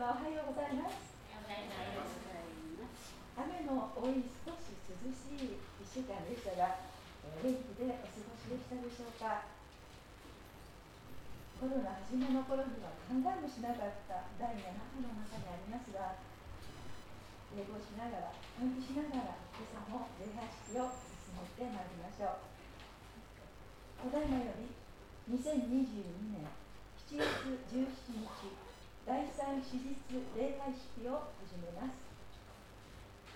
様おはようございます。雨の多い少し涼しい1週間でしたが、え元気でお過ごしでしたでしょうか。コロナ初めの頃には考えもしなかった第7波の中にありますが英語しながら換気しながら今朝も礼拝式を進めてまいりましょう。ただいまより2022年7月17日第三史実礼拝式を始めます。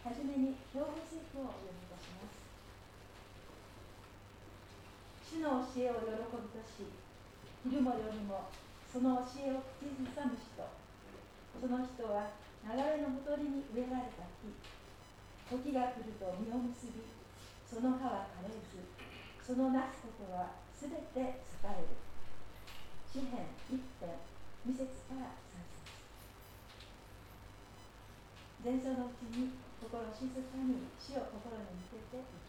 はじめに教法聖句をお読みいたします。主の教えを喜びとし、昼も夜もその教えを口ずさむ人、その人は流れのほとりに植えられた木、時が来ると実を結び、その葉は枯れず、そのなすことはすべて栄える。詩篇一編、二節から前奏のうちに心静かに死を心に向けて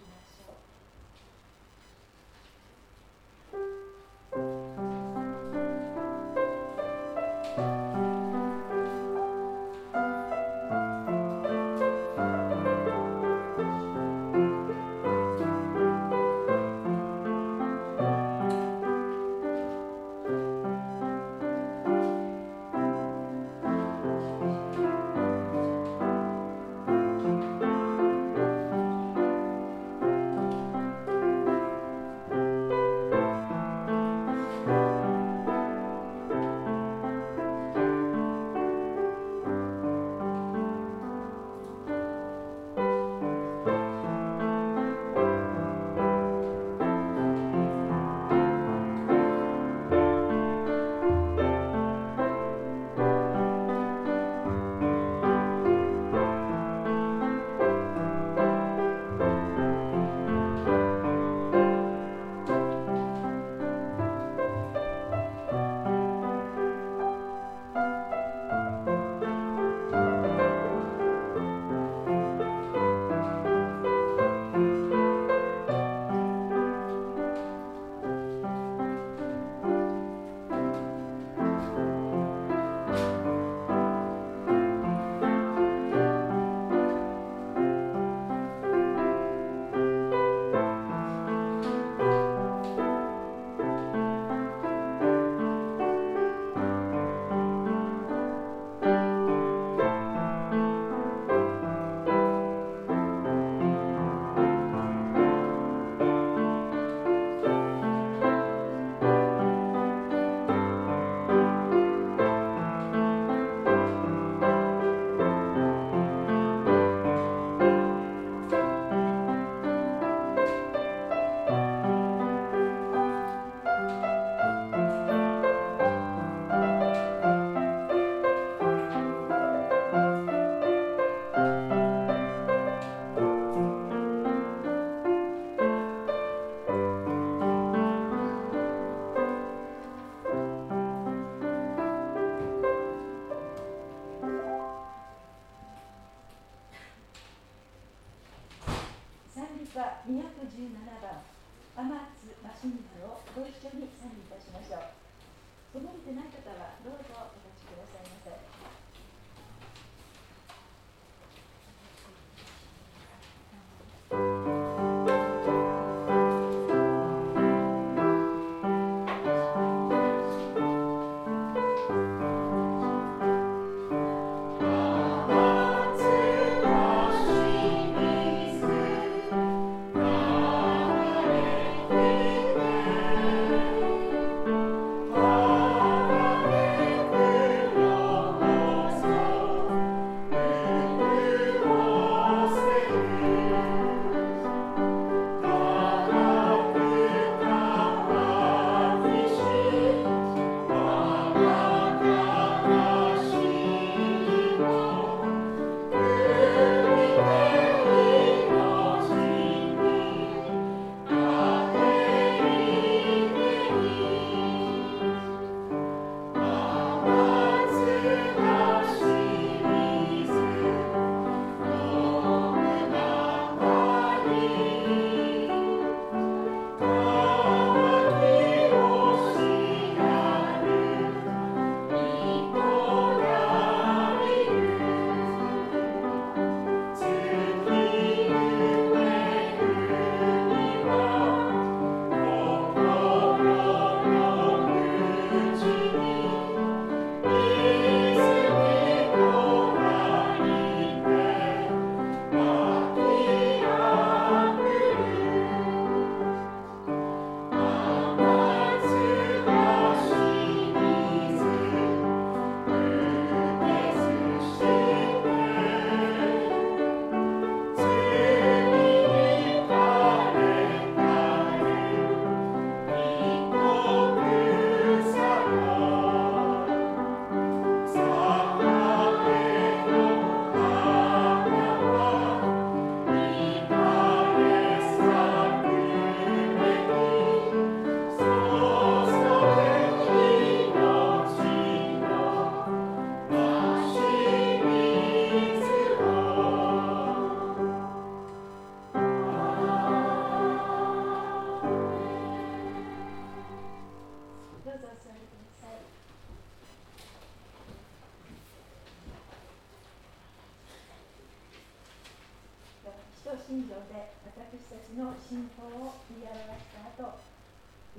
の信仰を言い表した後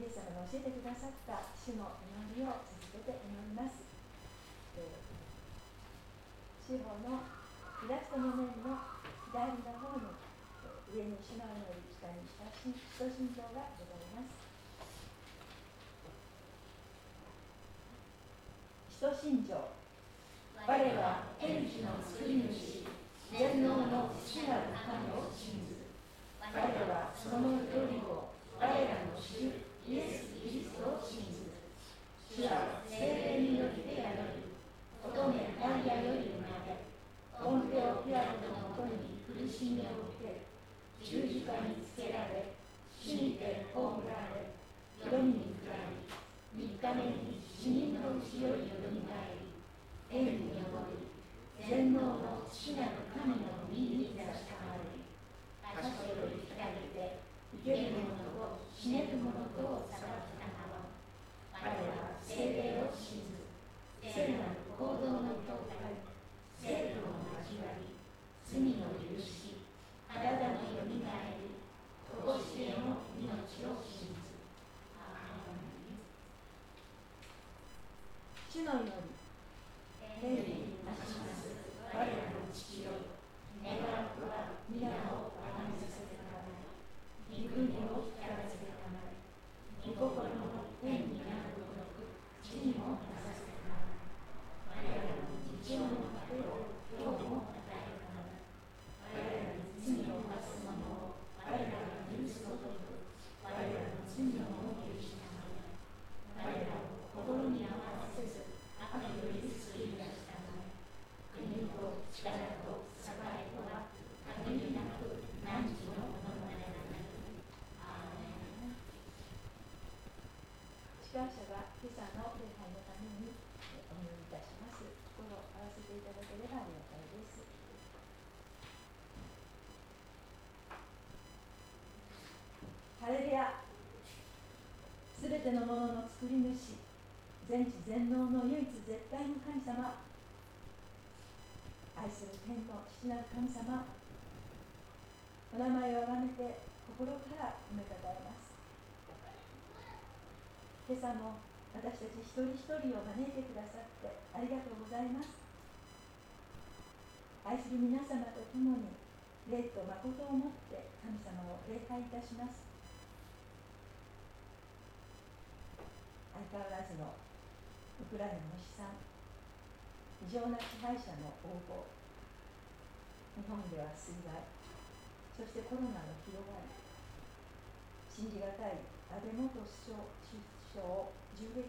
イエス様が教えてくださった主の祈りを続けて祈ります。司法のイラストの面の左の方に上に主の祈り下に親し使徒信条がございます。使徒信条我は天地の作り主全能の父なる神を信ず我はその一人を我らの主イエス・キリストを信ず主は精霊によって宿り乙女マリアより生まれポンテオ・ピラトのもとに苦しみを受け十字架につけられ死にて葬られ世に下り三日目に死人のうちよりよみがえり天に昇り全能の父なる神の右に座したまれ他者より来たりて生ける者と死ねる者とを裁きたまま我は精霊を信ず聖なる行動の教会聖徒の交わり罪の許し体のよみがえりとこしえの命を信ず主の祈り天になします我らの父よ願わくは皆をあがめさせてください御国を光らせて御心の天になるごとく地にもなさせてください我らの日常の糧を今日も与えるか我らに罪を犯す者を我らが許すごとく我らの罪をも許したまえ我らを心に合わせず悪より救い出したまえ国と力と栄とは限りなく何時のものまでな感謝が今朝の礼拝のためにお祈りいたします。心を合わせていただければありがたいです。ハレルヤすべてのものの作り主全知全能の唯一絶対の神様愛する天の父なる神様お名前をあがめて心から褒めたたえます今朝も私たち一人一人を招いてくださってありがとうございます。愛する皆様と共に霊と誠をもって神様を礼拝いたします。相変わらずのウクライナの悲惨異常な支配者の応募日本では水害そしてコロナの広がり信じがたい安倍元首相を銃撃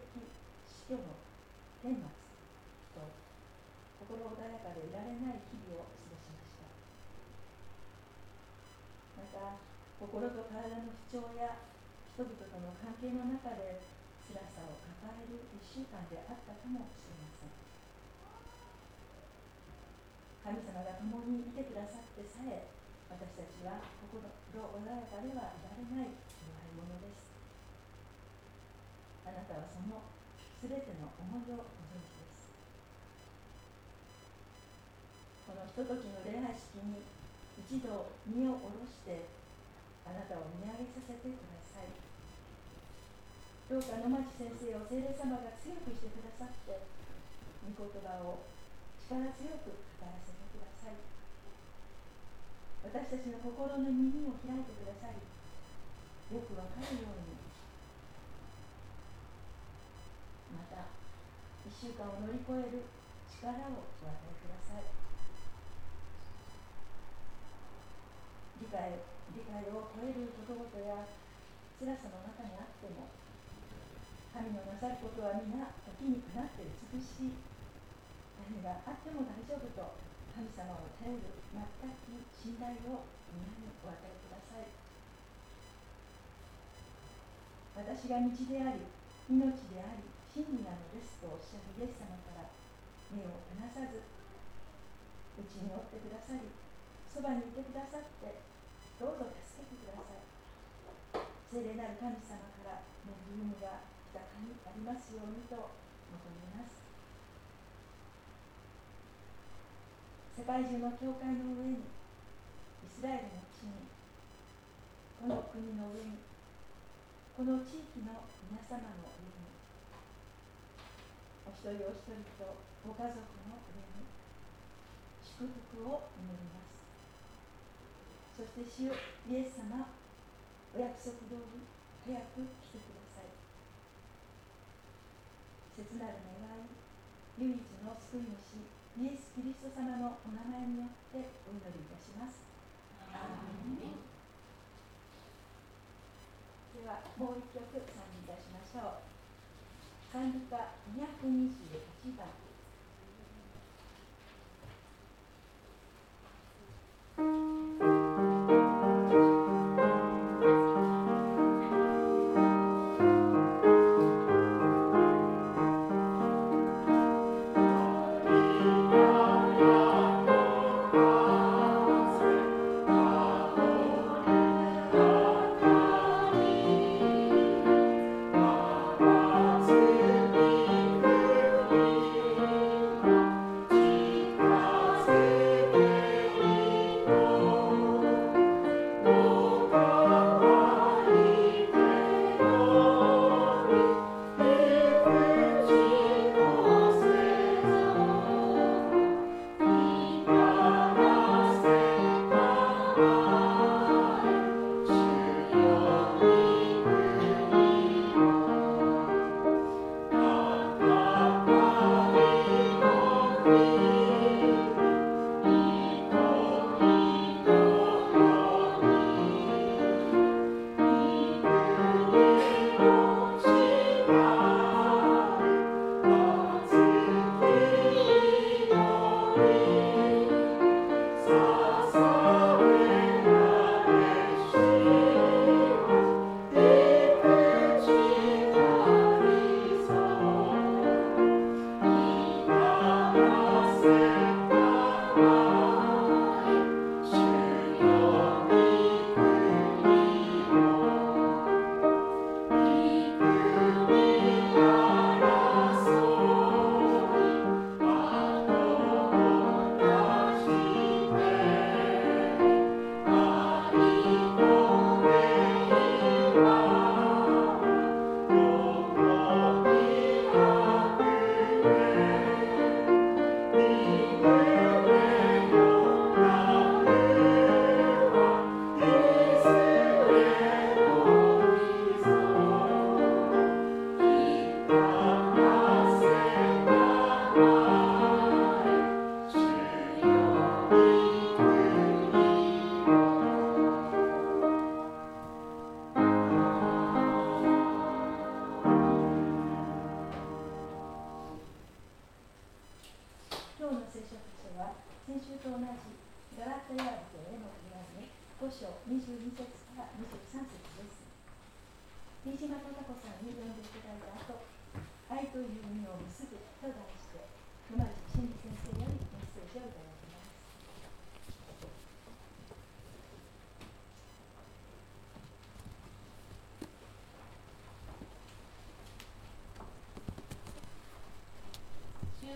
死去の顛末と心穏やかでいられない日々を過ごしました。また心と体の不調や人々との関係の中で辛さを抱える1週間であったかもしれません。神様が共にいてくださってさえ私たちは心穏やかではいられない弱いものですあなたはその全ての思いをご存知です。このひとときの礼拝式に一度身を下ろしてあなたを見上げさせてください。どうか野町先生を聖霊様が強くしてくださって御言葉を力強く語らせてください。私たちの心の耳を開いてください。よくわかるように。また1週間を乗り越える力をお与えください。理解理解を超えることごとや辛さの中にあっても神のなさることは皆時にかなって美しい。何があっても大丈夫と神様を頼る全く信頼を皆にお与えください。私が道であり命であり真理なのですとおっしゃるイエス様から目を離さずうちにおってくださりそばにいてくださってどうぞ助けてください。聖霊なる神様から恵みが豊かにありますようにと求めます。世界中の教会の上にイスラエルのしみこの国の上にこの地域の皆様のお一人お一人とご家族の上に祝福を祈ります。そして主イエス様お約束通り早く来てください。切なる願い唯一の救い主イエス・キリスト様のお名前によってお祈りいたします。ではもう一曲賛美いたしましょう参加228番です。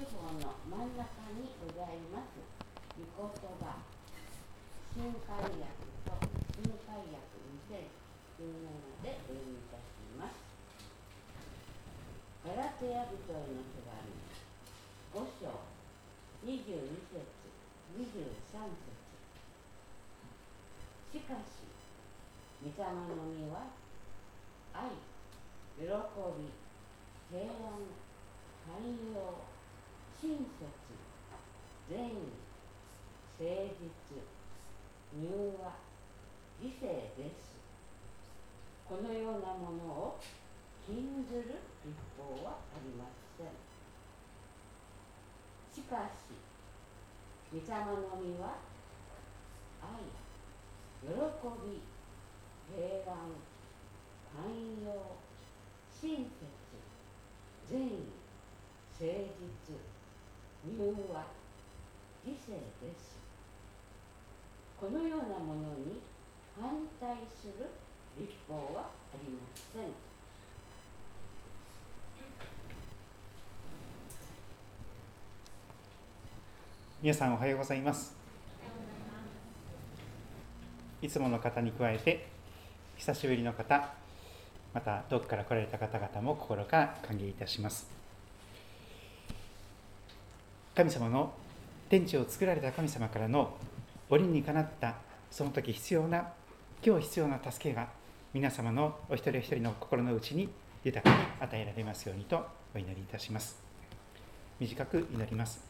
方の真ん中にございます。御言葉、新海訳と新海訳2017でお読みいたします。ガラテヤ人への手紙、5章、22節、23節。しかし、御霊の実は、愛、喜び、平安、寛容、親切善意誠実柔和理性です。このようなものを禁ずる立法はありません。しかし御霊の実は愛喜び平安寛容親切善意誠実柔和理性です。このようなものに反対する立法はありません。皆さんおはようございます。いつもの方に加えて久しぶりの方また遠くから来られた方々も心から歓迎いたします。神様の天地を作られた神様からの折にかなったその時必要な今日必要な助けが皆様のお一人お一人の心の内に豊かに与えられますようにとお祈りいたします。短く祈ります。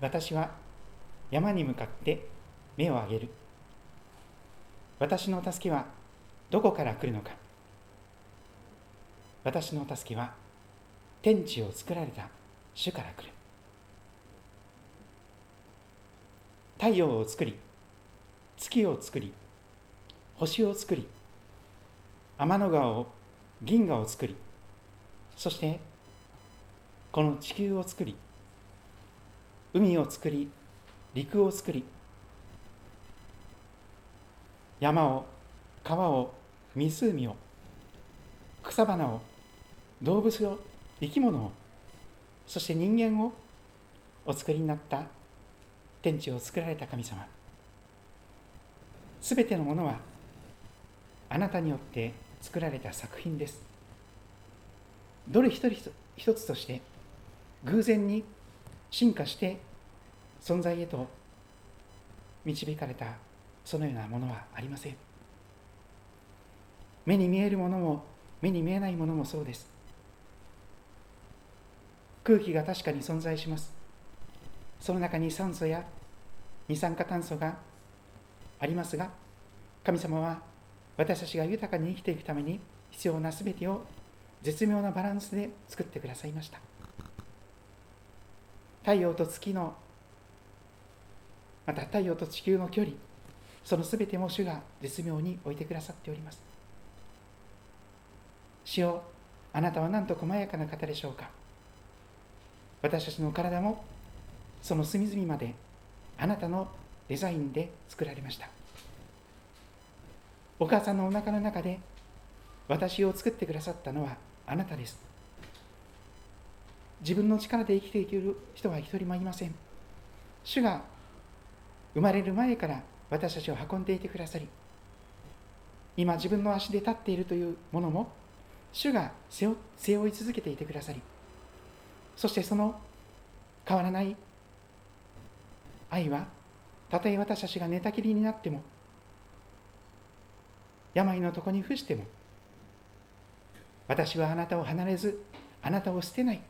私は山に向かって目を上げる。私の助けはどこから来るのか。私の助けは天地を作られた主から来る。太陽を作り月を作り星を作り天の川を銀河を作りそしてこの地球を作り海を作り陸を作り山を川を湖を草花を動物を生き物をそして人間をお作りになった天地を作られた神様。すべてのものはあなたによって作られた作品です。どれ一人一つとして偶然に進化して存在へと導かれたそのようなものはありません。目に見えるものも目に見えないものもそうです。空気が確かに存在します。その中に酸素や二酸化炭素がありますが神様は私たちが豊かに生きていくために必要な全てを絶妙なバランスで作ってくださいました。太陽と月のまた太陽と地球の距離その全ても主が絶妙に置いてくださっております。主よあなたはなんと細やかな方でしょうか？私たちの体もその隅々まであなたのデザインで作られました。お母さんのお腹の中で私を作ってくださったのはあなたです。自分の力で生きていける人は一人もいません。主が生まれる前から私たちを運んでいてくださり今自分の足で立っているというものも主が背負い続けていてくださりそしてその変わらない愛はたとえ私たちが寝たきりになっても病の床に伏しても私はあなたを離れずあなたを捨てない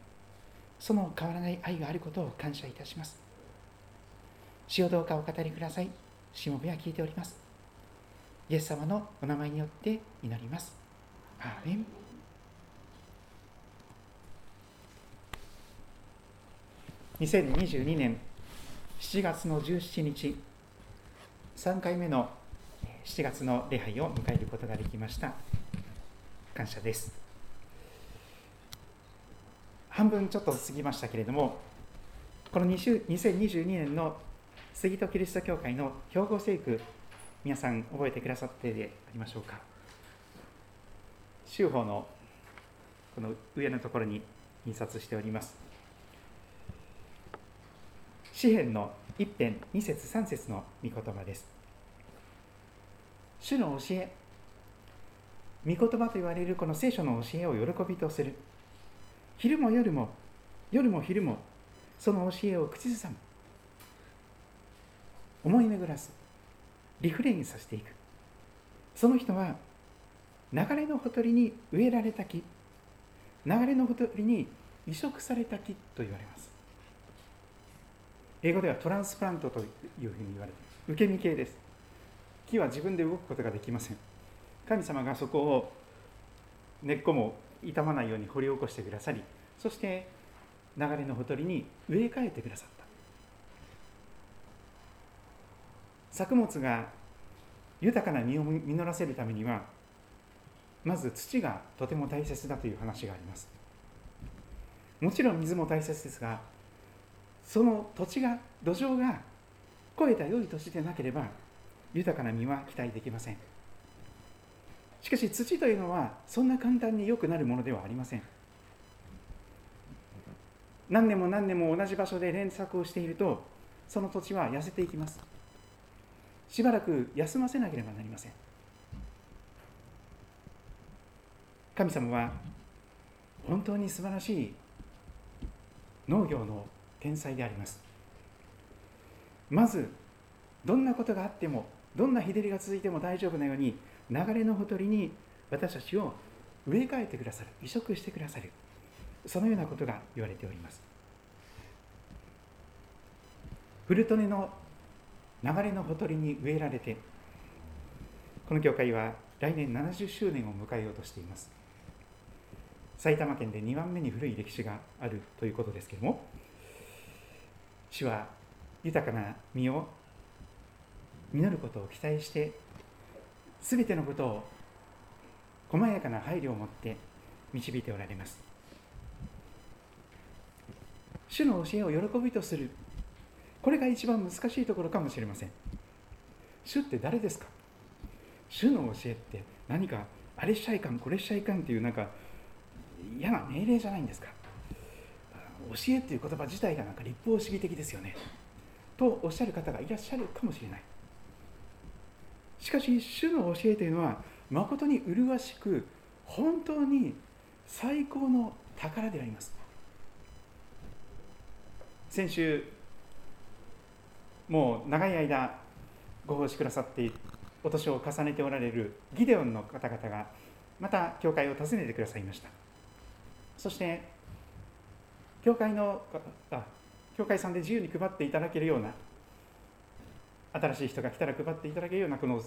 その変わらない愛があることを感謝いたします。主をどうかお語りください。しもべは聞いております。イエス様のお名前によって祈ります。アーメン。2022年7月の17日。3回目の7月の礼拝を迎えることができました。感謝です。半分ちょっと過ぎましたけれどもこの2022年の杉戸キリスト教会の兵庫聖句皆さん覚えてくださってでありましょうか。州法のこの上のところに印刷しております。詩篇の一編二節三節の御言葉です。主の教え御言葉と言われるこの聖書の教えを喜びとする。昼も夜も夜も昼もその教えを口ずさむ。思い巡らす。リフレインさせていく。その人は流れのほとりに植えられた木流れのほとりに移植された木と言われます。英語ではトランスプラントというふうに言われている受け身系です。木は自分で動くことができません。神様がそこを根っこも傷まないように掘り起こしてくださりそして流れのほとりに植え替えてくださった。作物が豊かな実を実らせるためにはまず土がとても大切だという話があります。もちろん水も大切ですがその土地が土壌が肥えた良い土地でなければ豊かな実は期待できません。しかし土というのはそんな簡単に良くなるものではありません。何年も何年も同じ場所で連作をしているとその土地は痩せていきます。しばらく休ませなければなりません。神様は本当に素晴らしい農業の天才であります。まずどんなことがあってもどんな日照りが続いても大丈夫なように流れのほとりに私たちを植え替えてくださる移植してくださるそのようなことが言われております。フルトネの流れのほとりに植えられてこの教会は来年70周年を迎えようとしています。埼玉県で2番目に古い歴史があるということですけれども主は豊かな実を実ることを期待して全てのことを細やかな配慮を持って導いておられます。主の教えを喜びとする。これが一番難しいところかもしれません。主って誰ですか？主の教えって何かあれしちゃいかんこれしちゃいかんっていうなんか嫌な命令じゃないんですか？教えっていう言葉自体がなんか立法主義的ですよね。とおっしゃる方がいらっしゃるかもしれない。しかし主の教えというのは誠に麗しく本当に最高の宝であります。先週もう長い間ご奉仕くださってお年を重ねておられるギデオンの方々がまた教会を訪ねてくださいました。そして教会のあ教会さんで自由に配っていただけるような新しい人が来たら配っていただけるようなこの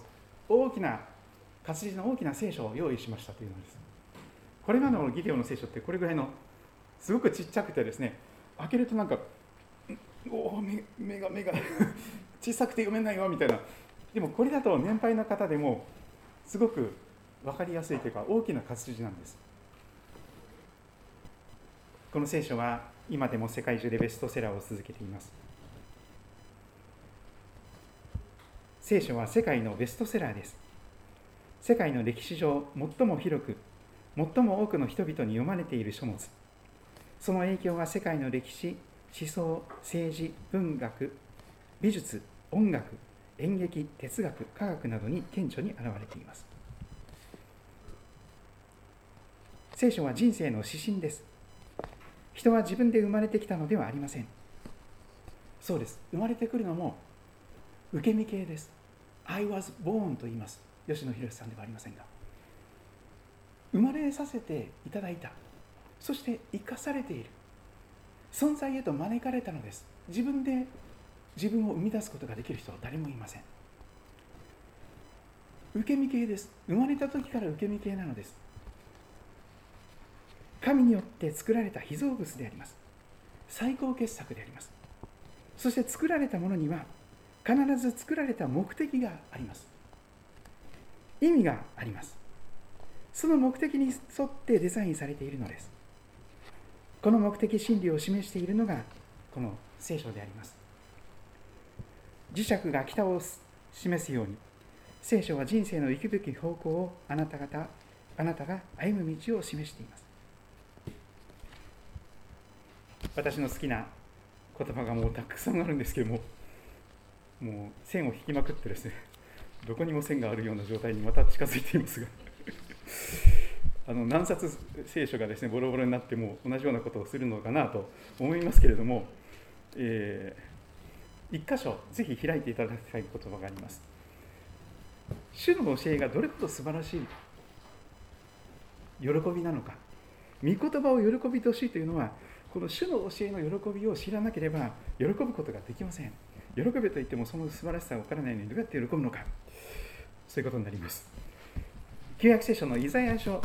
大きな活字の大きな聖書を用意しましたというのです。これまでのギデオの聖書ってこれぐらいのすごくちっちゃくてですね開けるとなんかおお目目が目が 小さくて読めないわみたいな。でもこれだと年配の方でもすごく分かりやすいというか大きな活字なんです。この聖書は今でも世界中でベストセラーを続けています。聖書は世界のベストセラーです。世界の歴史上最も広く最も多くの人々に読まれている書物。その影響は世界の歴史思想政治文学美術音楽演劇哲学科学などに顕著に現れています。聖書は人生の指針です。人は自分で生まれてきたのではありません。そうです。生まれてくるのも受け身系です。I was born と言います。吉野博さんではありませんが。生まれさせていただいた。そして生かされている。存在へと招かれたのです。自分で自分を生み出すことができる人は誰もいません。受け身系です。生まれた時から受け身系なのです。神によって作られた被造物であります。最高傑作であります。そして作られたものには必ず作られた目的があります。意味があります。その目的に沿ってデザインされているのです。この目的真理を示しているのがこの聖書であります。磁石が北を示すように聖書は人生の行くべき方向をあなた方あなたが歩む道を示しています。私の好きな言葉がもうたくさんあるんですけどももう線を引きまくってですねどこにも線があるような状態にまた近づいていますがあの何冊聖書がですねボロボロになっても同じようなことをするのかなと思いますけれども、えー、一箇所ぜひ開いていただきたい言葉があります。主の教えがどれほど素晴らしい喜びなのか御言葉を喜びとしいというのはこの主の教えの喜びを知らなければ喜ぶことができません。喜べと言ってもその素晴らしさが分からないのにどうやって喜ぶのか。そういうことになります。旧約聖書のイザヤ書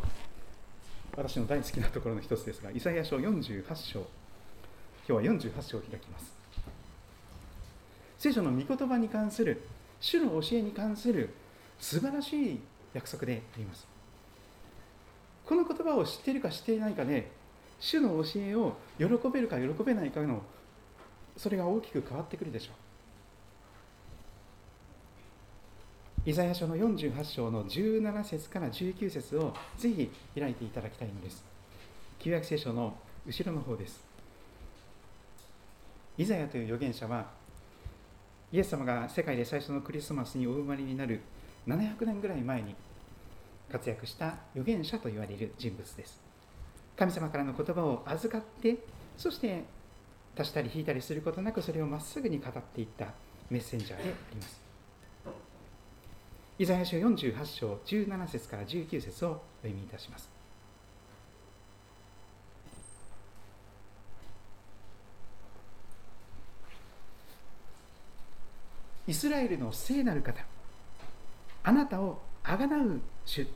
私の大好きなところの一つですがイザヤ書48章。今日は48章を開きます。聖書の御言葉に関する主の教えに関する素晴らしい約束であります。この言葉を知っているか知っていないかで主の教えを喜べるか喜べないかのそれが大きく変わってくるでしょう。イザヤ書の48章の17節から19節をぜひ開いていただきたいのです。旧約聖書の後ろの方です。イザヤという預言者はイエス様が世界で最初のクリスマスにお生まれになる700年ぐらい前に活躍した預言者と言われる人物です。神様からの言葉を預かってそして足したり引いたりすることなくそれをまっすぐに語っていったメッセンジャーであります。イザヤ書48章17節から19節をお読みいたします。イスラエルの聖なる方あなたをあがなう主。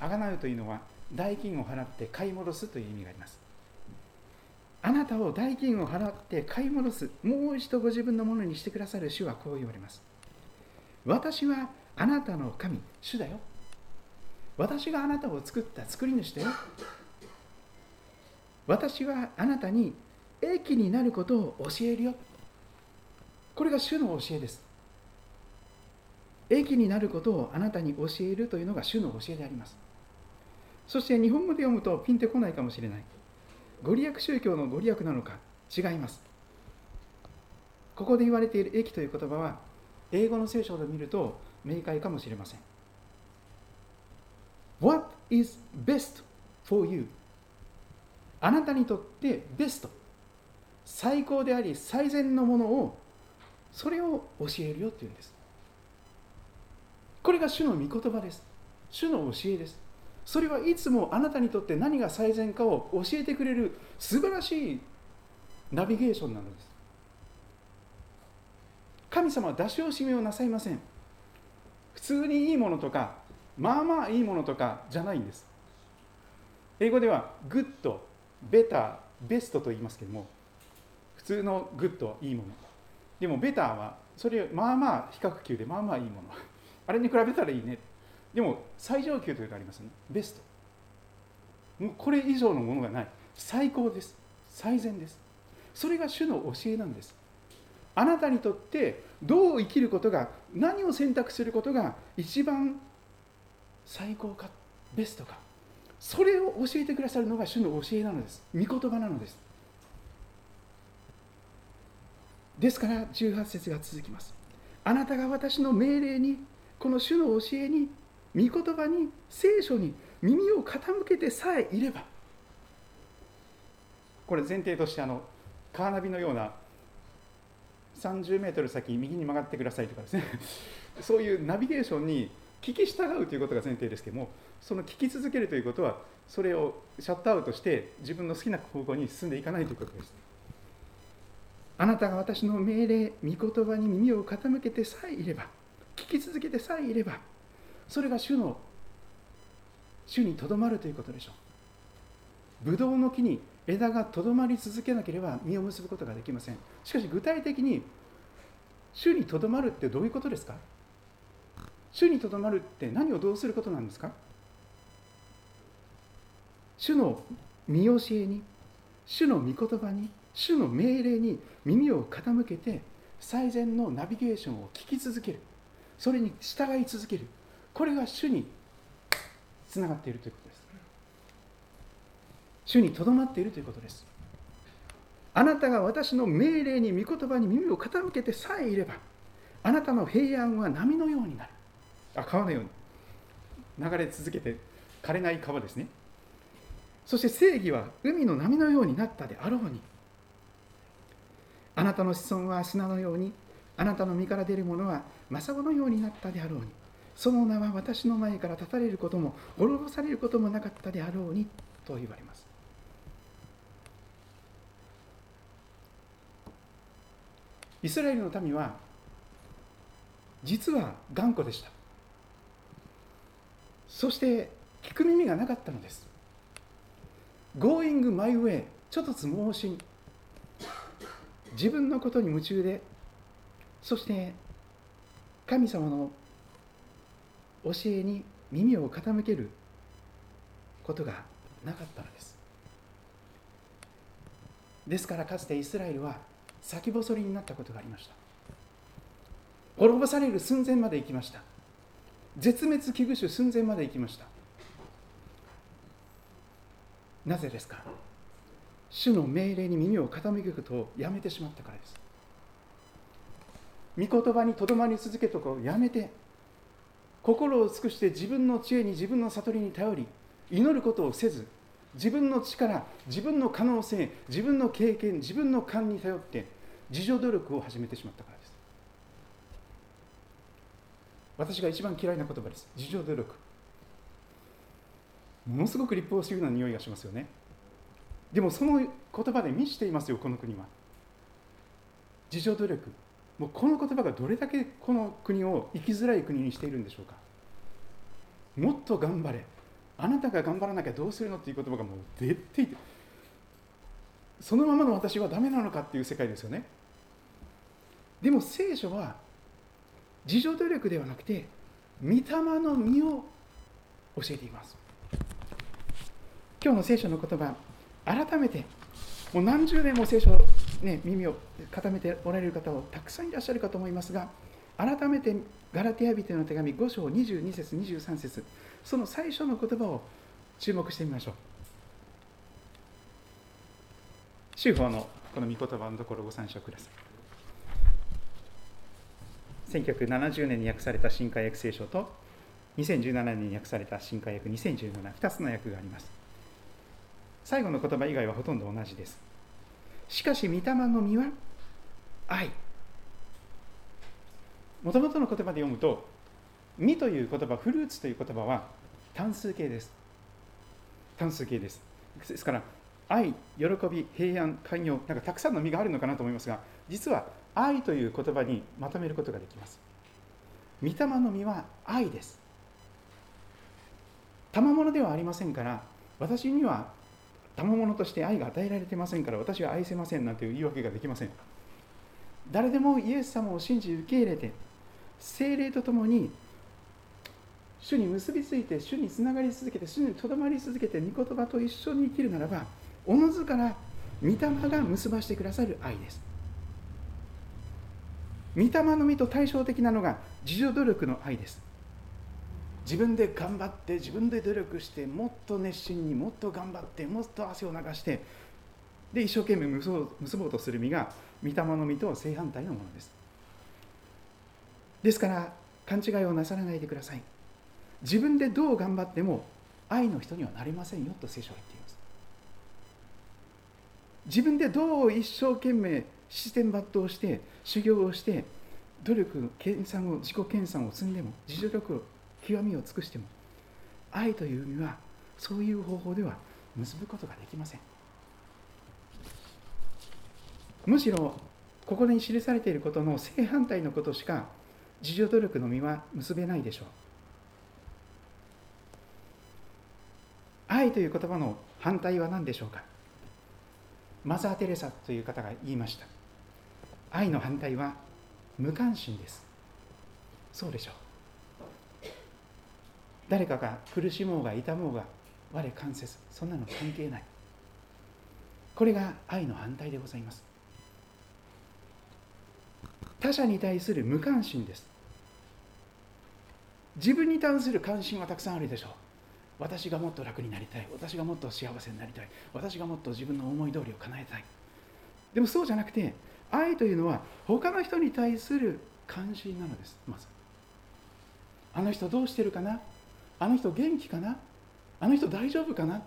あがなうというのは代金を払って買い戻すという意味があります。あなたを代金を払って買い戻す。もう一度ご自分のものにしてくださる主はこう言われます。私はあなたの神主だよ。私があなたを作った作り主だよ。私はあなたに益になることを教えるよ。これが主の教えです。益になることをあなたに教えるというのが主の教えであります。そして日本語で読むとピンとこないかもしれない。ご利益宗教のご利益なのか？違います。ここで言われている益という言葉は英語の聖書で見ると明快かもしれません。What is best for you? あなたにとってベスト最高であり最善のものをそれを教えるよっていうんです。これが主の御言葉です。主の教えです。それはいつもあなたにとって何が最善かを教えてくれる素晴らしいナビゲーションなのです。神様は出し惜しみをなさいません。普通にいいものとかまあまあいいものとかじゃないんです。英語では good better best と言いますけども普通の good はいいもの。でも better はそれまあまあ比較級でまあまあいいもの。あれに比べたらいいね。でも最上級というのがありますね。 best。もうこれ以上のものがない。最高です。最善です。それが主の教えなんです。あなたにとってどう生きることが何を選択することが一番最高かベストか。それを教えてくださるのが主の教えなのです。御言葉なのです。ですから18節が続きます。あなたが私の命令にこの主の教えに御言葉に聖書に耳を傾けてさえいればこれ前提としてあのカーナビのような30メートル先右に曲がってくださいとかですね。そういうナビゲーションに聞き従うということが前提ですけどもその聞き続けるということはそれをシャットアウトして自分の好きな方向に進んでいかないということです。あなたが私の命令御言葉に耳を傾けてさえいれば聞き続けてさえいればそれが主の主にとどまるということでしょう。ブドウの木に枝がとどまり続けなければ実を結ぶことができません。しかし具体的に主にとどまるってどういうことですか？主にとどまるって何をどうすることなんですか？主の見教えに主の御言葉に主の命令に耳を傾けて最善のナビゲーションを聞き続ける。それに従い続ける。これが主につながっているということです。主にとどまっているということです。あなたが私の命令に御言葉に耳を傾けてさえいればあなたの平安は波のようになる。あ川のように流れ続けて枯れない川ですね。そして正義は海の波のようになったであろうにあなたの子孫は砂のようにあなたの身から出るものは政子のようになったであろうにその名は私の前から立たれることも滅ぼされることもなかったであろうにと言われます。イスラエルの民は実は頑固でした。そして聞く耳がなかったのです。Going my way ちょっとつ盲信自分のことに夢中でそして神様の教えに耳を傾けることがなかったのです。ですからかつてイスラエルは先細りになったことがありました。滅ぼされる寸前まで行きました。絶滅危惧種寸前まで行きました。なぜですか？主の命令に耳を傾けることをやめてしまったからです。御言葉にとどまり続けとこうやめて心を尽くして自分の知恵に自分の悟りに頼り祈ることをせず自分の力自分の可能性自分の経験自分の勘に頼って自助努力を始めてしまったからです。私が一番嫌いな言葉です。自助努力。ものすごく立法主義な匂いがしますよね。でもその言葉で満ちていますよこの国は。自助努力。もうこの言葉がどれだけこの国を生きづらい国にしているんでしょうか？もっと頑張れ。あなたが頑張らなきゃどうするのっていう言葉がもう出ていてそのままの私はダメなのかっていう世界ですよね。でも聖書は自助努力ではなくて御霊の実を教えています。今日の聖書の言葉改めてもう何十年も聖書、ね、耳を固めておられる方をたくさんいらっしゃるかと思いますが改めてガラテヤ人の手紙5章22節23節その最初の言葉を注目してみましょう。修法のこの御言葉のところをご参照ください。1970年に訳された新海訳聖書と2017年に訳された新海訳2017 2つの訳があります。最後の言葉以外はほとんど同じです。しかし御霊の実は愛。もともとの言葉で読むと「実」という言葉フルーツという言葉は単数形です。単数形です。ですから愛喜び平安寛容なんかたくさんの実があるのかなと思いますが実は愛という言葉にまとめることができます。御霊の実は愛です。賜物ではありませんから私には賜物として愛が与えられてませんから私は愛せませんなんていう言い訳ができません。誰でもイエス様を信じ受け入れて精霊とともに主に結びついて主につながり続けて主にとどまり続けて御言葉と一緒に生きるならばおのずから御霊が結ばしてくださる愛です。御霊の実と対照的なのが自助努力の愛です。自分で頑張って自分で努力してもっと熱心にもっと頑張ってもっと汗を流してで一生懸命結ぼうとする実が御霊の実とは正反対のものです。ですから勘違いをなさらないでください。自分でどう頑張っても愛の人にはなれませんよと聖書は言っています。自分でどう一生懸命視点抜刀して修行をして努力研鑽を自己研鑽を積んでも自助力を極みを尽くしても愛という意味はそういう方法では結ぶことができません。むしろここに記されていることの正反対のことしか自助努力の実は結べないでしょう。愛という言葉の反対は何でしょうか。マザー・テレサという方が言いました。愛の反対は無関心です。そうでしょう。誰かが苦しもうが痛もうが我関せずそんなの関係ない。これが愛の反対でございます。他者に対する無関心です。自分に対する関心はたくさんあるでしょう。私がもっと楽になりたい。私がもっと幸せになりたい。私がもっと自分の思い通りを叶えたい。でもそうじゃなくて愛というのは他の人に対する関心なのです。まず。あの人どうしてるかな？あの人元気かな？あの人大丈夫かな？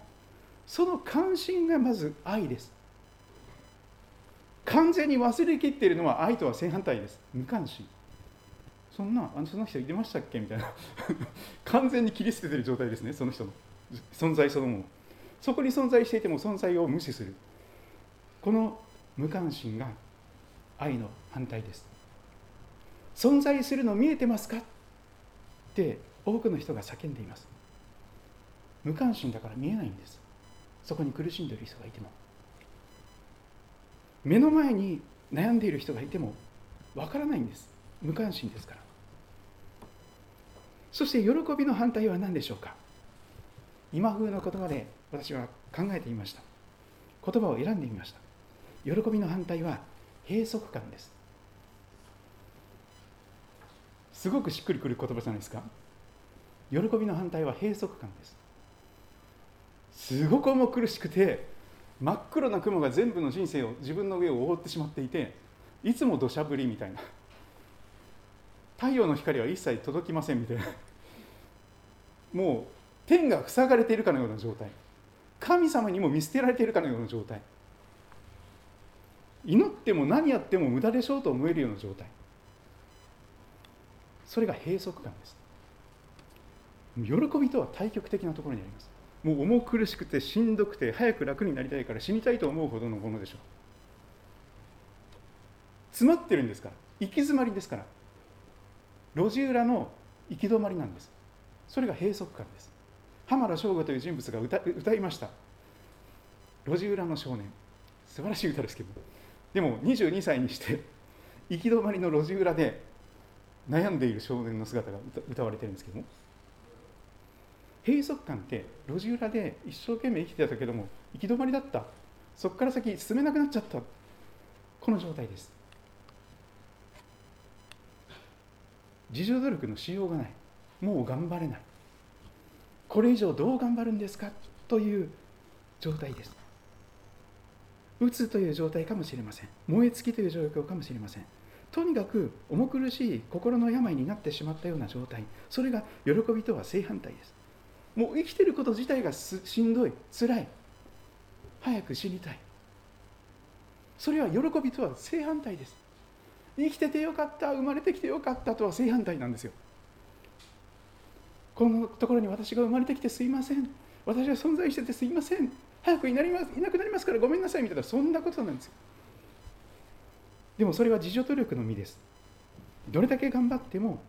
その関心がまず愛です。完全に忘れきっているのは愛とは正反対です。無関心。そんなあのその人いてましたっけ？みたいな。完全に切り捨ててる状態ですねその人の。存在そのもの。そこに存在していても存在を無視する。この無関心が愛の反対です。存在するの見えてますか？って多くの人が叫んでいます。無関心だから見えないんです。そこに苦しんでいる人がいても。目の前に悩んでいる人がいてもわからないんです。無関心ですから。そして喜びの反対は何でしょうか。今風の言葉で私は考えてみました。言葉を選んでみました。喜びの反対は閉塞感です。すごくしっくりくる言葉じゃないですか。喜びの反対は閉塞感です。すごく重苦しくて真っ黒な雲が全部の人生を自分の上を覆ってしまっていていつも土砂降りみたいな。太陽の光は一切届きませんみたいな。もう天が塞がれているかのような状態。神様にも見捨てられているかのような状態。祈っても何やっても無駄でしょうと思えるような状態。それが閉塞感です。喜びとは対極的なところにあります。もう重苦しくてしんどくて早く楽になりたいから死にたいと思うほどのものでしょう。詰まってるんですから。行き詰まりですから。路地裏の行き止まりなんです。それが閉塞感です。浜田省吾という人物が歌歌いました。路地裏の少年。素晴らしい歌ですけど。でも22歳にして行き止まりの路地裏で悩んでいる少年の姿が歌われてるんですけども。閉塞感って路地裏で一生懸命生きてたけども行き止まりだった。そこから先進めなくなっちゃった。この状態です。自助努力のしようがない。もう頑張れない。これ以上どう頑張るんですか？という状態です。うつという状態かもしれません。燃え尽きという状況かもしれません。とにかく重苦しい心の病になってしまったような状態。それが喜びとは正反対です。もう生きてること自体がしんどい辛い。早く死にたい。それは喜びとは正反対です。生きててよかった生まれてきてよかったとは正反対なんですよ。このところに私が生まれてきてすいません。私が存在しててすいません。早くいなりますいなくなりますからごめんなさいみたいなそんなことなんですよ。でもそれは自助努力の身です。どれだけ頑張っても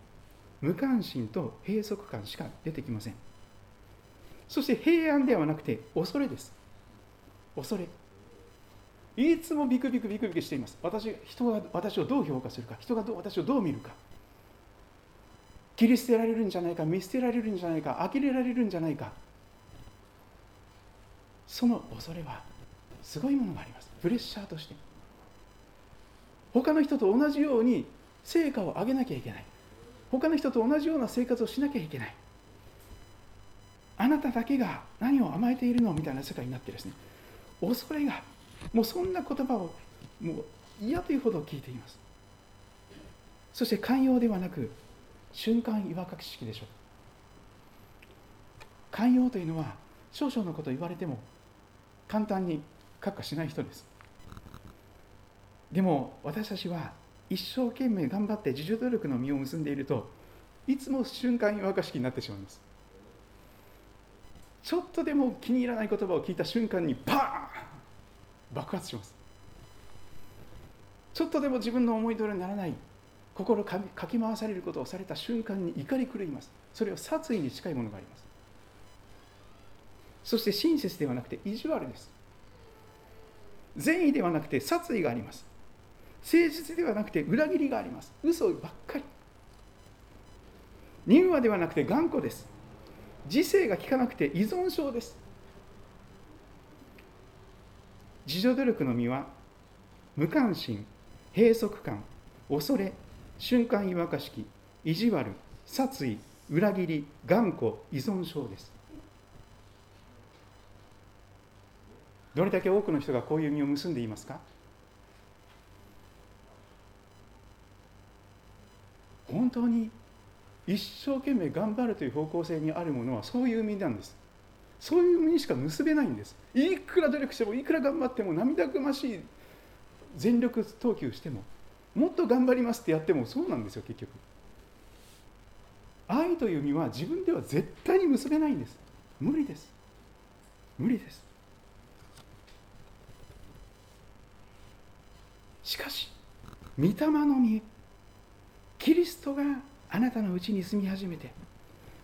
無関心と閉塞感しか出てきません。そして平安ではなくて恐れです。恐れ。いつもビクビクビクビクしています。私人が私をどう評価するか人が私をどう見るか。切り捨てられるんじゃないか見捨てられるんじゃないか呆れられるんじゃないか。その恐れはすごいものがあります。プレッシャーとして。他の人と同じように成果を上げなきゃいけない。他の人と同じような生活をしなきゃいけない。あなただけが何を甘えているのみたいな世界になってですね。恐れがもうそんな言葉をもう嫌というほど聞いています。そして寛容ではなく瞬間違和感式でしょう。寛容というのは少々のことを言われても簡単に閣下しない人です。でも私たちは一生懸命頑張って自助努力の実を結んでいるといつも瞬間違和感式になってしまいます。ちょっとでも気に入らない言葉を聞いた瞬間にバーン！爆発します。ちょっとでも自分の思い通りにならない心かき回されることをされた瞬間に怒り狂います。それは殺意に近いものがあります。そして親切ではなくて意地悪です。善意ではなくて殺意があります。誠実ではなくて裏切りがあります。嘘ばっかり。柔和ではなくて頑固です。自制が効かなくて依存症です。自助努力の実は無関心閉塞感恐れ瞬間違和感式意地悪殺意裏切り頑固依存症です。どれだけ多くの人がこういう実を結んでいますか？本当に一生懸命頑張るという方向性にあるものはそういう実なんです。そういう実にしか結べないんです。いくら努力してもいくら頑張っても涙ぐましい全力投球してももっと頑張りますってやってもそうなんですよ結局。愛という実は自分では絶対に結べないんです。無理です。無理です。しかし御霊の実キリストがあなたのうちに住み始めて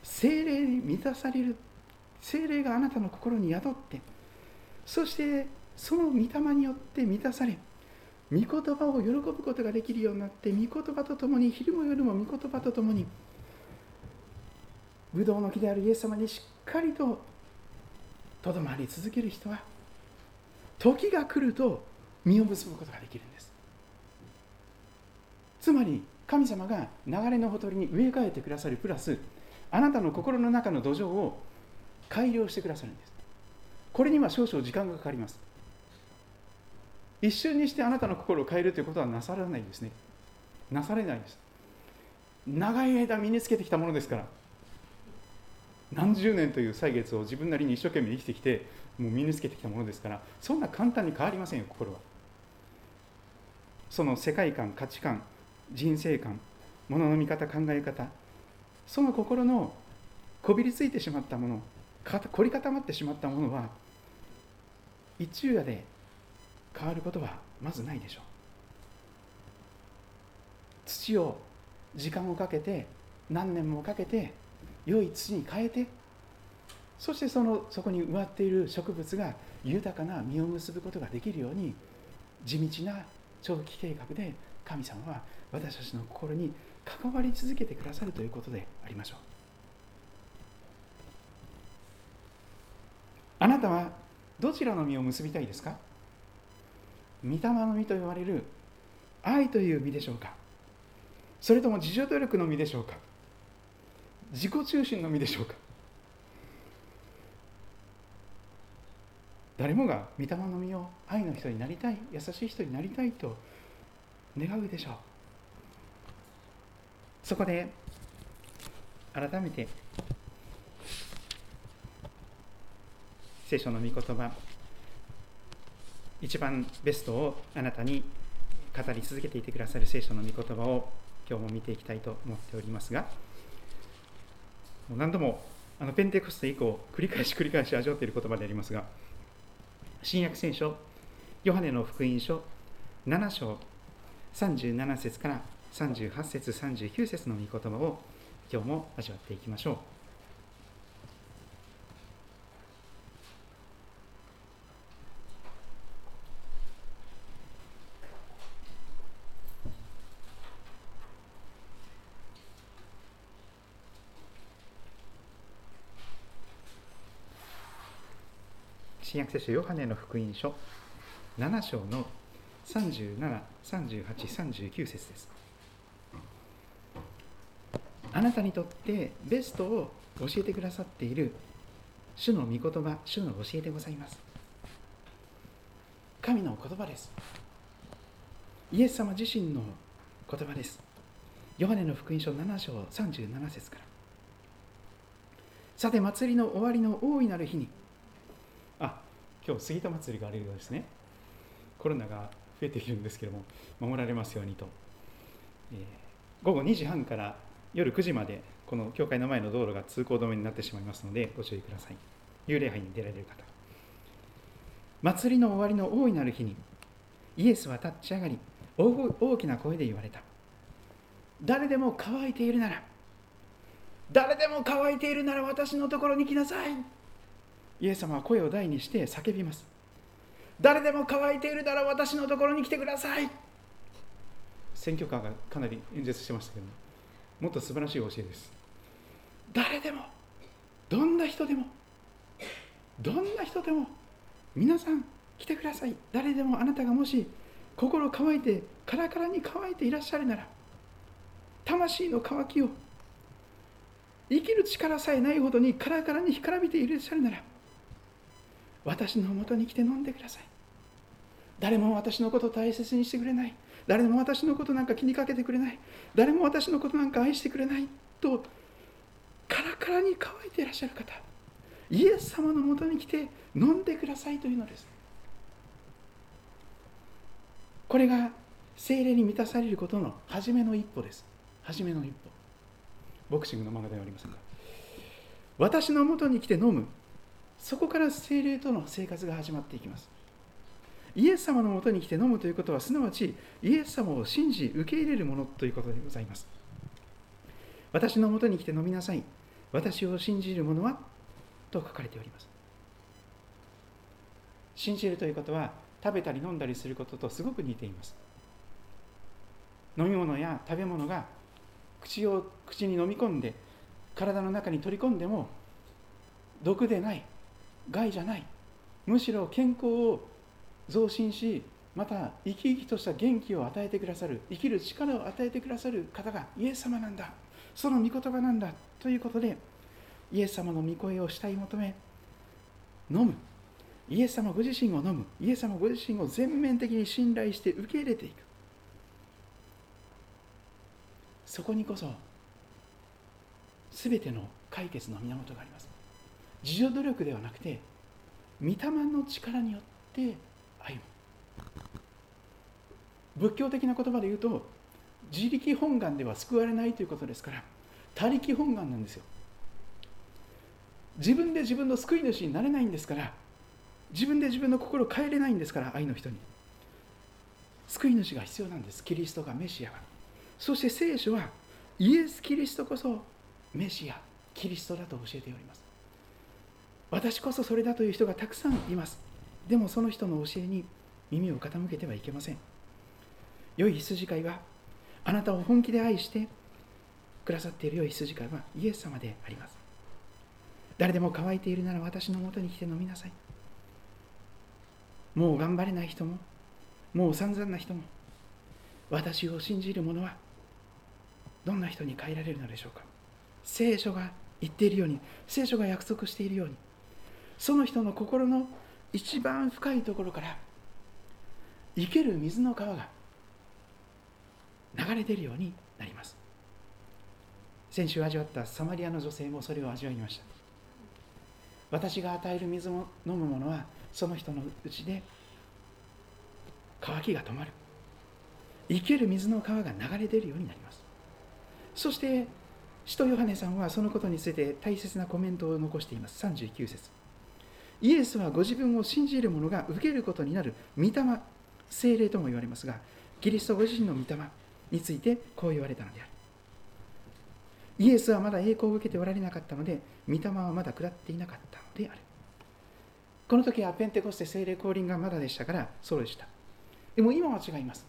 精霊に満たされる精霊があなたの心に宿ってそしてその御霊によって満たされ御言葉を喜ぶことができるようになって御言葉とともに昼も夜も御言葉とともにブドウの木であるイエス様にしっかりととどまり続ける人は時が来ると実を結ぶことができるんです。つまり神様が流れのほとりに植え替えてくださるプラスあなたの心の中の土壌を改良してくださるんです。これには少々時間がかかります。一瞬にしてあなたの心を変えるということはなさらないですね。なされないです。長い間身につけてきたものですから何十年という歳月を自分なりに一生懸命生きてきてもう身につけてきたものですからそんな簡単に変わりませんよ心は。その世界観価値観人生観ものの見方考え方その心のこびりついてしまったもの凝り固まってしまったものは一昼夜で変わることはまずないでしょう。土を時間をかけて何年もかけて良い土に変えてそしてそのそこに植わっている植物が豊かな実を結ぶことができるように地道な長期計画で神様は私たちの心に関わり続けてくださるということでありましょう。あなたはどちらの実を結びたいですか？御霊の実と言われる愛という実でしょうか？それとも自助努力の実でしょうか？自己中心の実でしょうか？誰もが御霊の実を愛の人になりたい優しい人になりたいと願うでしょう。そこで改めて聖書の御言葉一番ベストをあなたに語り続けていてくださる聖書の御言葉を今日も見ていきたいと思っておりますがもう何度もあのペンテコステ以降繰り返し繰り返し味わっている言葉でありますが新約聖書ヨハネの福音書7章37節から38節39節の御言葉を今日も味わっていきましょう新約聖書ヨハネの福音書7章の37、38、39節です。あなたにとってベストを教えてくださっている主の御言葉、主の教えでございます。神の言葉です。イエス様自身の言葉です。ヨハネの福音書7章37節から。さて、祭りの終わりの大いなる日に、あ今日杉田祭りがあるようですね。コロナが増えているんですけども、守られますようにと。えー、午後2時半から夜9時まで、この教会の前の道路が通行止めになってしまいますので、ご注意ください。幽霊杯に出られる方。祭りの終わりの大いなる日に、イエスは立ち上がり、大きな声で言われた。誰でも乾いているなら、誰でも乾いているなら私のところに来なさい。イエス様は声を大にして叫びます。誰でも乾いているなら私のところに来てください。選挙カーがかなり演説してましたけども、もっと素晴らしい教えです。誰でも、どんな人でも、どんな人でも、皆さん来てください。誰でもあなたがもし心乾いて、カラカラに乾いていらっしゃるなら、魂の渇きを生きる力さえないほどにカラカラに干からびていらっしゃるなら私のもとに来て飲んでください誰も私のことを大切にしてくれない誰も私のことなんか気にかけてくれない。誰も私のことなんか愛してくれないとカラカラに乾いていらっしゃる方イエス様のもとに来て飲んでくださいというのです。これが精霊に満たされることの初めの一歩です。初めの一歩。ボクシングの漫画ではありませんが。私のもとに来て飲む。そこから精霊との生活が始まっていきます。イエス様のもとに来て飲むということはすなわちイエス様を信じ受け入れるものということでございます。私のもとに来て飲みなさい。私を信じる者はと書かれております。信じるということは食べたり飲んだりすることとすごく似ています。飲み物や食べ物が口を口に飲み込んで体の中に取り込んでも毒でない害じゃないむしろ健康を増進しまた生き生きとした元気を与えてくださる生きる力を与えてくださる方がイエス様なんだ。その御言葉なんだということでイエス様の御声を慕い求め飲む。イエス様ご自身を飲む。イエス様ご自身を全面的に信頼して受け入れていく。そこにこそ全ての解決の源があります。自助努力ではなくて御霊の力によって仏教的な言葉で言うと自力本願では救われないということですから他力本願なんですよ。自分で自分の救い主になれないんですから自分で自分の心を変えれないんですから愛の人に。救い主が必要なんです。キリストがメシアがそして聖書はイエス・キリストこそメシアキリストだと教えております。私こそそれだという人がたくさんいます。でもその人の教えに耳を傾けてはいけません。良い羊飼いはあなたを本気で愛してくださっている良い羊飼いはイエス様であります。誰でも乾いているなら私のもとに来て飲みなさい。もう頑張れない人ももう散々な人も私を信じる者はどんな人に変えられるのでしょうか。聖書が言っているように聖書が約束しているようにその人の心の一番深いところから生ける水の川が流れ出るようになります。先週味わったサマリアの女性もそれを味わいました。私が与える水を飲む者はその人のうちで乾きが止まる。生ける水の川が流れ出るようになります。そして使徒ヨハネさんはそのことについて大切なコメントを残しています。39節。イエスはご自分を信じる者が受けることになる御霊精霊とも言われますがキリストご自身の御霊についてこう言われたのである。イエスはまだ栄光を受けておられなかったので御霊はまだ下っていなかったのである。この時はペンテコステ精霊降臨がまだでしたからそうでした。でも今は違います。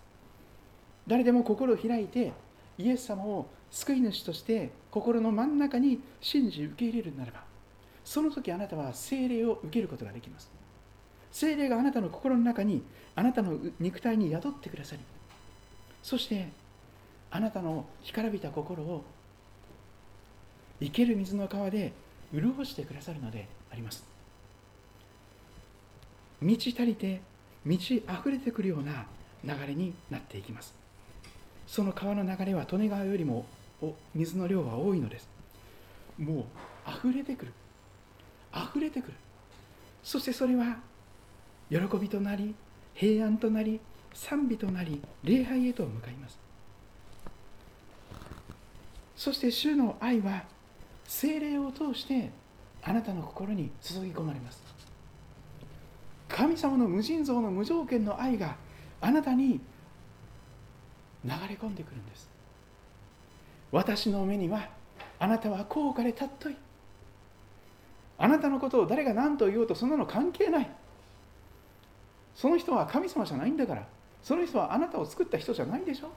誰でも心を開いてイエス様を救い主として心の真ん中に信じ受け入れるならばその時あなたは精霊を受けることができます。精霊があなたの心の中にあなたの肉体に宿ってくださりそしてあなたの干からびた心を生ける水の川で潤してくださるのであります。満ち足りて満ち溢れてくるような流れになっていきます。その川の流れは利根川よりも水の量は多いのです。もう溢れてくる。溢れてくる。そしてそれは喜びとなり平安となり賛美となり礼拝へと向かいます。そして主の愛は精霊を通してあなたの心に注ぎ込まれます。神様の無尽蔵の無条件の愛があなたに流れ込んでくるんです。私の目にはあなたは高価で尊い。あなたのことを誰が何と言おうとそんなの関係ない。その人は神様じゃないんだから。その人はあなたを作った人じゃないでしょ。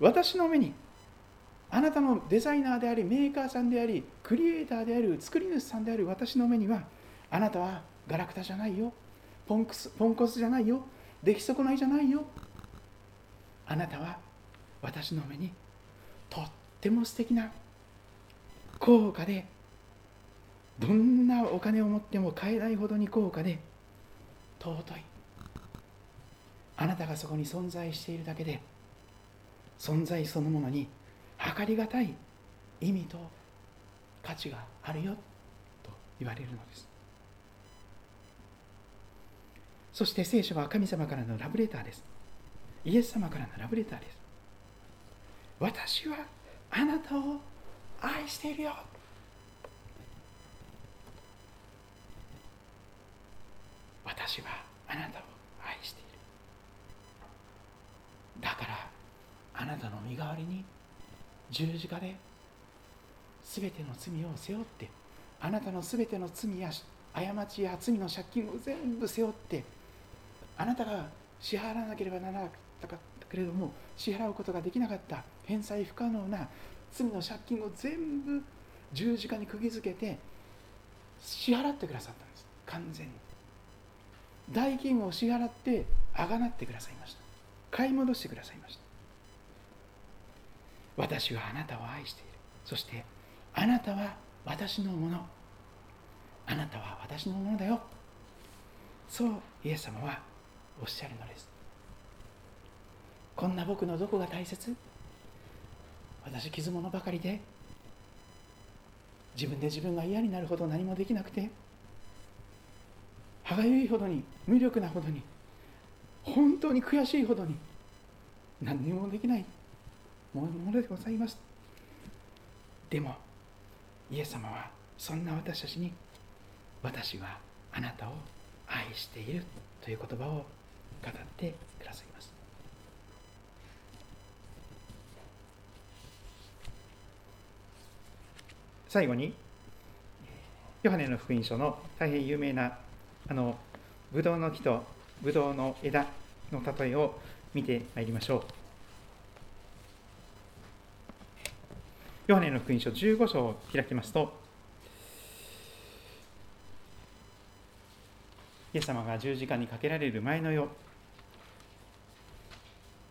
私の目にあなたのデザイナーでありメーカーさんでありクリエイターである作り主さんである私の目にはあなたはガラクタじゃないよ。ポンクスポンコツじゃないよ。出来損ないじゃないよ。あなたは私の目にとっても素敵な高価でどんなお金を持っても買えないほどに高価で尊い。あなたがそこに存在しているだけで存在そのものに計りがたい意味と価値があるよと言われるのです。そして聖書は神様からのラブレターです。イエス様からのラブレターです。私はあなたを愛しているよ私はあなたを愛しているだからあなたの身代わりに十字架で全ての罪を背負ってあなたの全ての罪や過ちや罪の借金を全部背負ってあなたが支払わなければならなかったけれども支払うことができなかった返済不可能な罪の借金を全部十字架に釘付けて支払ってくださったんです。完全に。代金を支払ってあがなってくださいました。買い戻してくださいました。私はあなたを愛している。そしてあなたは私のもの。あなたは私のものだよ。そうイエス様はおっしゃるのです。こんな僕のどこが大切？私傷物ばかりで。自分で自分が嫌になるほど何もできなくて。歯がゆいほどに無力なほどに本当に悔しいほどに何にもできない。ものでございます。でもイエス様はそんな私たちに私はあなたを愛しているという言葉を語ってくださいます。最後にヨハネの福音書の大変有名なあのブドウの木とブドウの枝の例えを見てまいりましょう。ヨハネの福音書15章を開きますとイエス様が十字架にかけられる前の世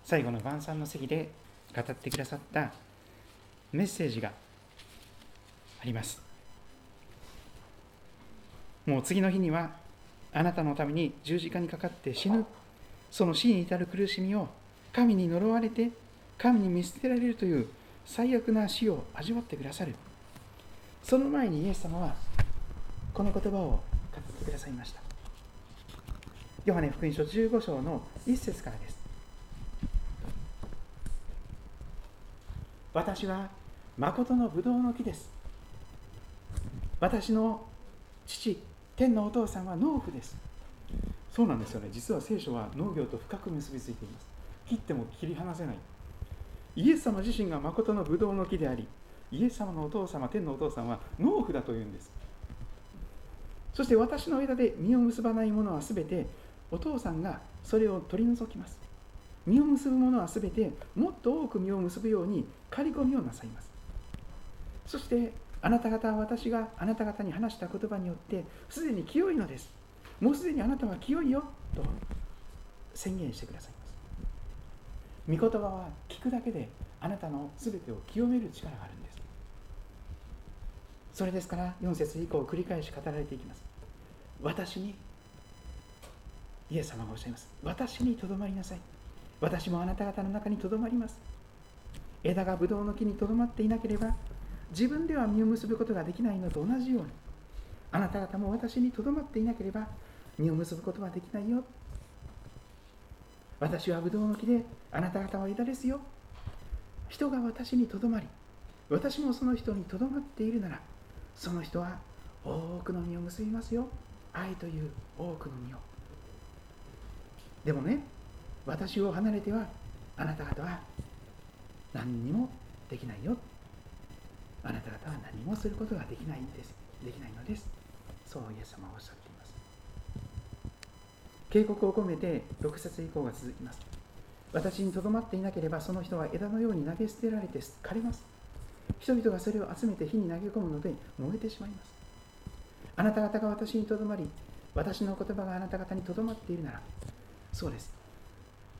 最後の晩餐の席で語ってくださったメッセージがあります。もう次の日にはあなたのために十字架にかかって死ぬその死に至る苦しみを神に呪われて神に見捨てられるという最悪な死を味わってくださる。その前にイエス様はこの言葉を語ってくださいました。ヨハネ福音書15章の1節からです。私は誠のブドウの木です。私の父天のお父さんは農夫です。そうなんですよね。実は聖書は農業と深く結びついています。切っても切り離せない。イエス様自身が誠のブドウの木でありイエス様のお父様天のお父さんは農夫だというんです。そして私の枝で実を結ばないものは全てお父さんがそれを取り除きます。実を結ぶものは全てもっと多く実を結ぶように刈り込みをなさいます。そしてあなた方は私があなた方に話した言葉によってすでに清いのです。もうすでにあなたは清いよと宣言してください。御言葉は聞くだけであなたの全てを清める力があるんです。それですから4節以降繰り返し語られていきます。私にイエス様がおっしゃいます。私にとどまりなさい。私もあなた方の中にとどまります。枝がブドウの木にとどまっていなければ自分では実を結ぶことができないのと同じようにあなた方も私にとどまっていなければ実を結ぶことはできないよ。私はブドウの木であなた方は枝ですよ。人が私にとどまり私もその人にとどまっているならその人は多くの実を結びますよ。愛という多くの実を。でもね私を離れてはあなた方は何にもできないよ。あなた方は何もすることができないんです。できないのです。そうイエス様はおっしゃっています。警告を込めて6節以降が続きます。私にとどまっていなければその人は枝のように投げ捨てられて枯れます。人々がそれを集めて火に投げ込むので燃えてしまいます。あなた方が私にとどまり私の言葉があなた方にとどまっているならそうです。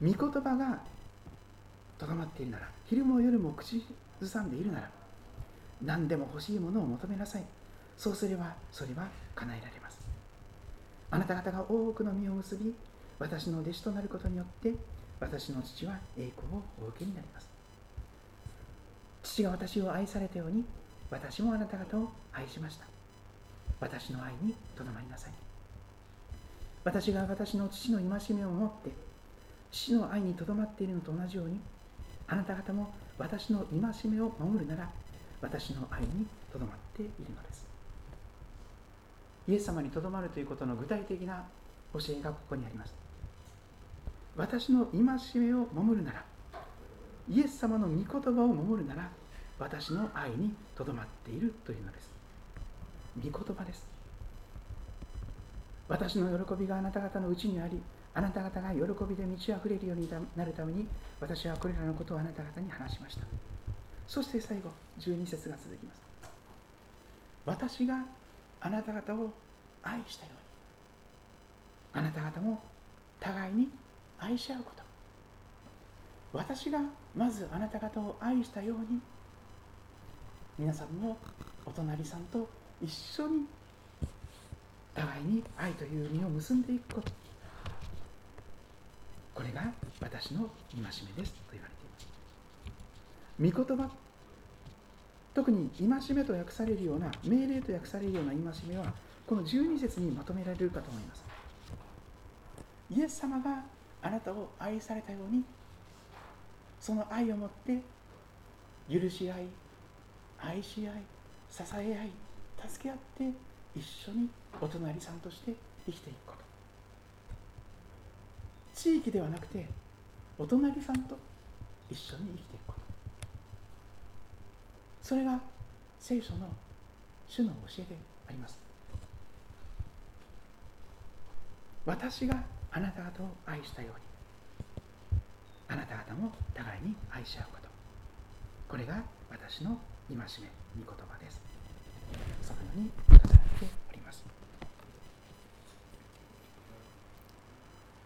御言葉がとどまっているなら昼も夜も口ずさんでいるなら何でも欲しいものを求めなさい。そうすればそれは叶えられます。あなた方が多くの実を結び私の弟子となることによって私の父は栄光をお受けになります。父が私を愛されたように私もあなた方を愛しました。私の愛にとどまりなさい。私が私の父の戒めを持って父の愛にとどまっているのと同じようにあなた方も私の戒めを守るなら私の愛にとどまっているのです。イエス様にとどまるということの具体的な教えがここにあります。私の戒めを守るならイエス様の御言葉を守るなら私の愛にとどまっているというのです。御言葉です。私の喜びがあなた方のうちにありあなた方が喜びで満ち溢れるようになるために私はこれらのことをあなた方に話しました。そして最後12節が続きます。私があなた方を愛したようにあなた方も互いに愛し合うこと。私がまずあなた方を愛したように皆さんもお隣さんと一緒に互いに愛という実を結んでいくこと。これが私の戒めですと言われています。御言葉特に戒めと訳されるような命令と訳されるような戒めはこの12節にまとめられるかと思います。イエス様があなたを愛されたようにその愛を持って許し合い愛し合い支え合い助け合って一緒にお隣さんとして生きていくこと。地域ではなくてお隣さんと一緒に生きていくこと。それが聖書の主の教えであります。私があなた方を愛したように。あなた方も互いに愛し合うこと。これが私の戒め御言葉です。そのように語られております。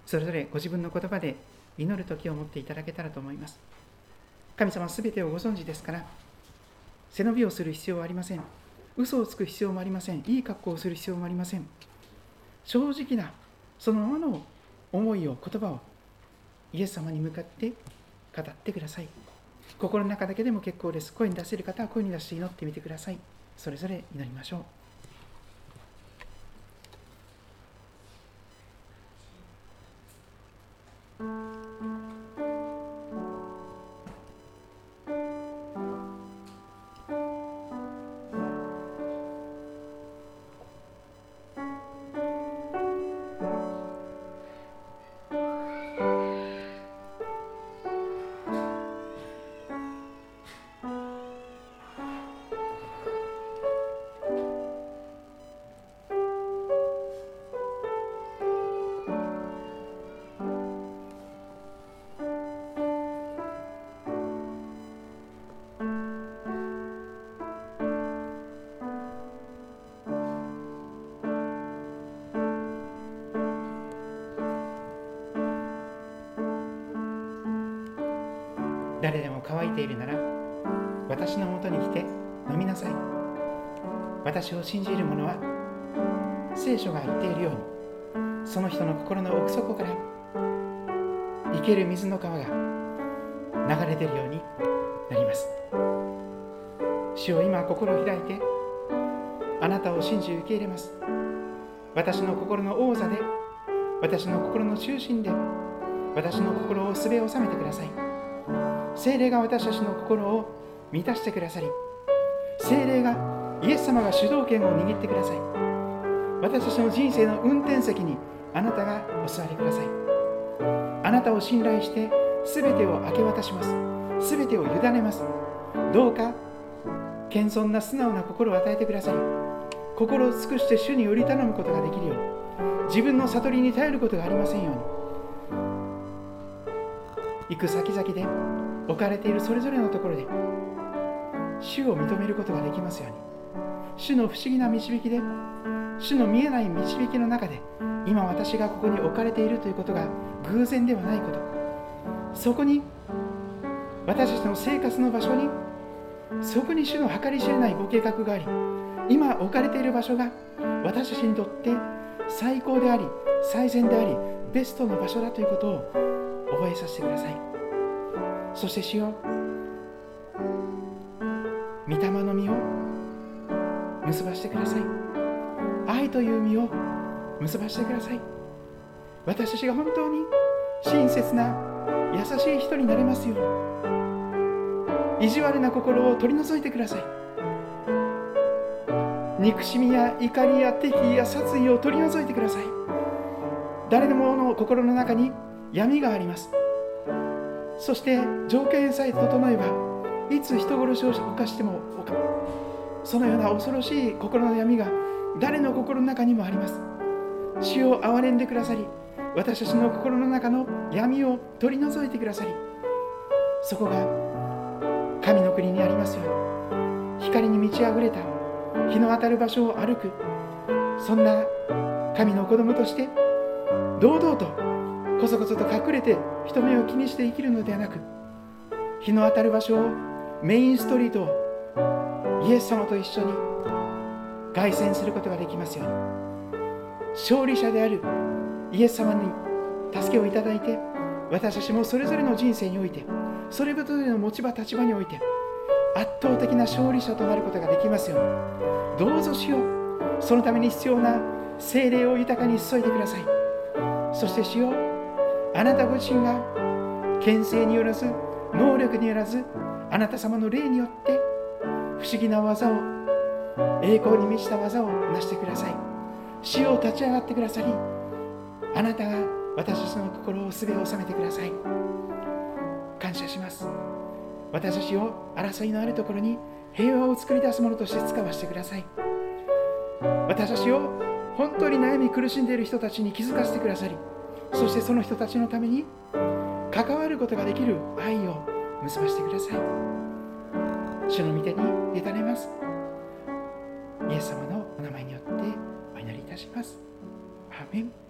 それぞれご自分の言葉で祈る時を持っていただけたらと思います。神様すべてをご存知ですから背伸びをする必要はありません。嘘をつく必要もありません。いい格好をする必要もありません。正直なそのままの思いを言葉をイエス様に向かって語ってください。心の中だけでも結構です。声に出せる方は声に出して祈ってみてください。それぞれ祈りましょう。私を信じる者は聖書が言っているようにその人の心の奥底から生ける水の川が流れ出るようになります。主を今心を開いてあなたを信じ受け入れます。私の心の王座で私の心の中心で私の心をすべ収めてください。精霊が私たちの心を満たしてくださり精霊がイエス様が主導権を握ってください。私たちの人生の運転席にあなたがお座りください。あなたを信頼して全てを明け渡します。全てを委ねます。どうか謙遜な素直な心を与えてください。心を尽くして主により頼むことができるように自分の悟りに頼ることがありませんように。行く先々で置かれているそれぞれのところで主を認めることができますように。主の不思議な導きで主の見えない導きの中で今私がここに置かれているということが偶然ではないことそこに私たちの生活の場所にそこに主の計り知れないご計画があり今置かれている場所が私たちにとって最高であり最善でありベストの場所だということを覚えさせてください。そして主よ御霊の実を結ばしてください。愛という実を結ばしてください。私たちが本当に親切な優しい人になれますように。意地悪な心を取り除いてください。憎しみや怒りや敵意や殺意を取り除いてください。誰でもの心の中に闇があります。そして条件さえ整えばいつ人殺しを犯してもそのような恐ろしい心の闇が誰の心の中にもあります。主を憐れんでくださり私たちの心の中の闇を取り除いてくださりそこが神の国にありますように光に満ち溢れた日の当たる場所を歩くそんな神の子供として堂々とこそこそと隠れて人目を気にして生きるのではなく日の当たる場所をメインストリートをイエス様と一緒に凱旋することができますように。勝利者であるイエス様に助けをいただいて私たちもそれぞれの人生においてそれぞれの持ち場立場において圧倒的な勝利者となることができますように。どうぞしよう。そのために必要な精霊を豊かに注いでください。そしてしよあなたご自身が牽制によらず能力によらずあなた様の霊によって不思議な技を栄光に満ちた技を成してください。死を立ち上がってくださりあなたが私たちの心をすべを収めてください。感謝します。私たちを争いのあるところに平和を作り出すものとして使わせてください。私たちを本当に悩み苦しんでいる人たちに気づかせてくださりそしてその人たちのために関わることができる愛を結ばせてください。主の御手に委ねます。イエス様のお名前によってお祈りいたします。アーメン。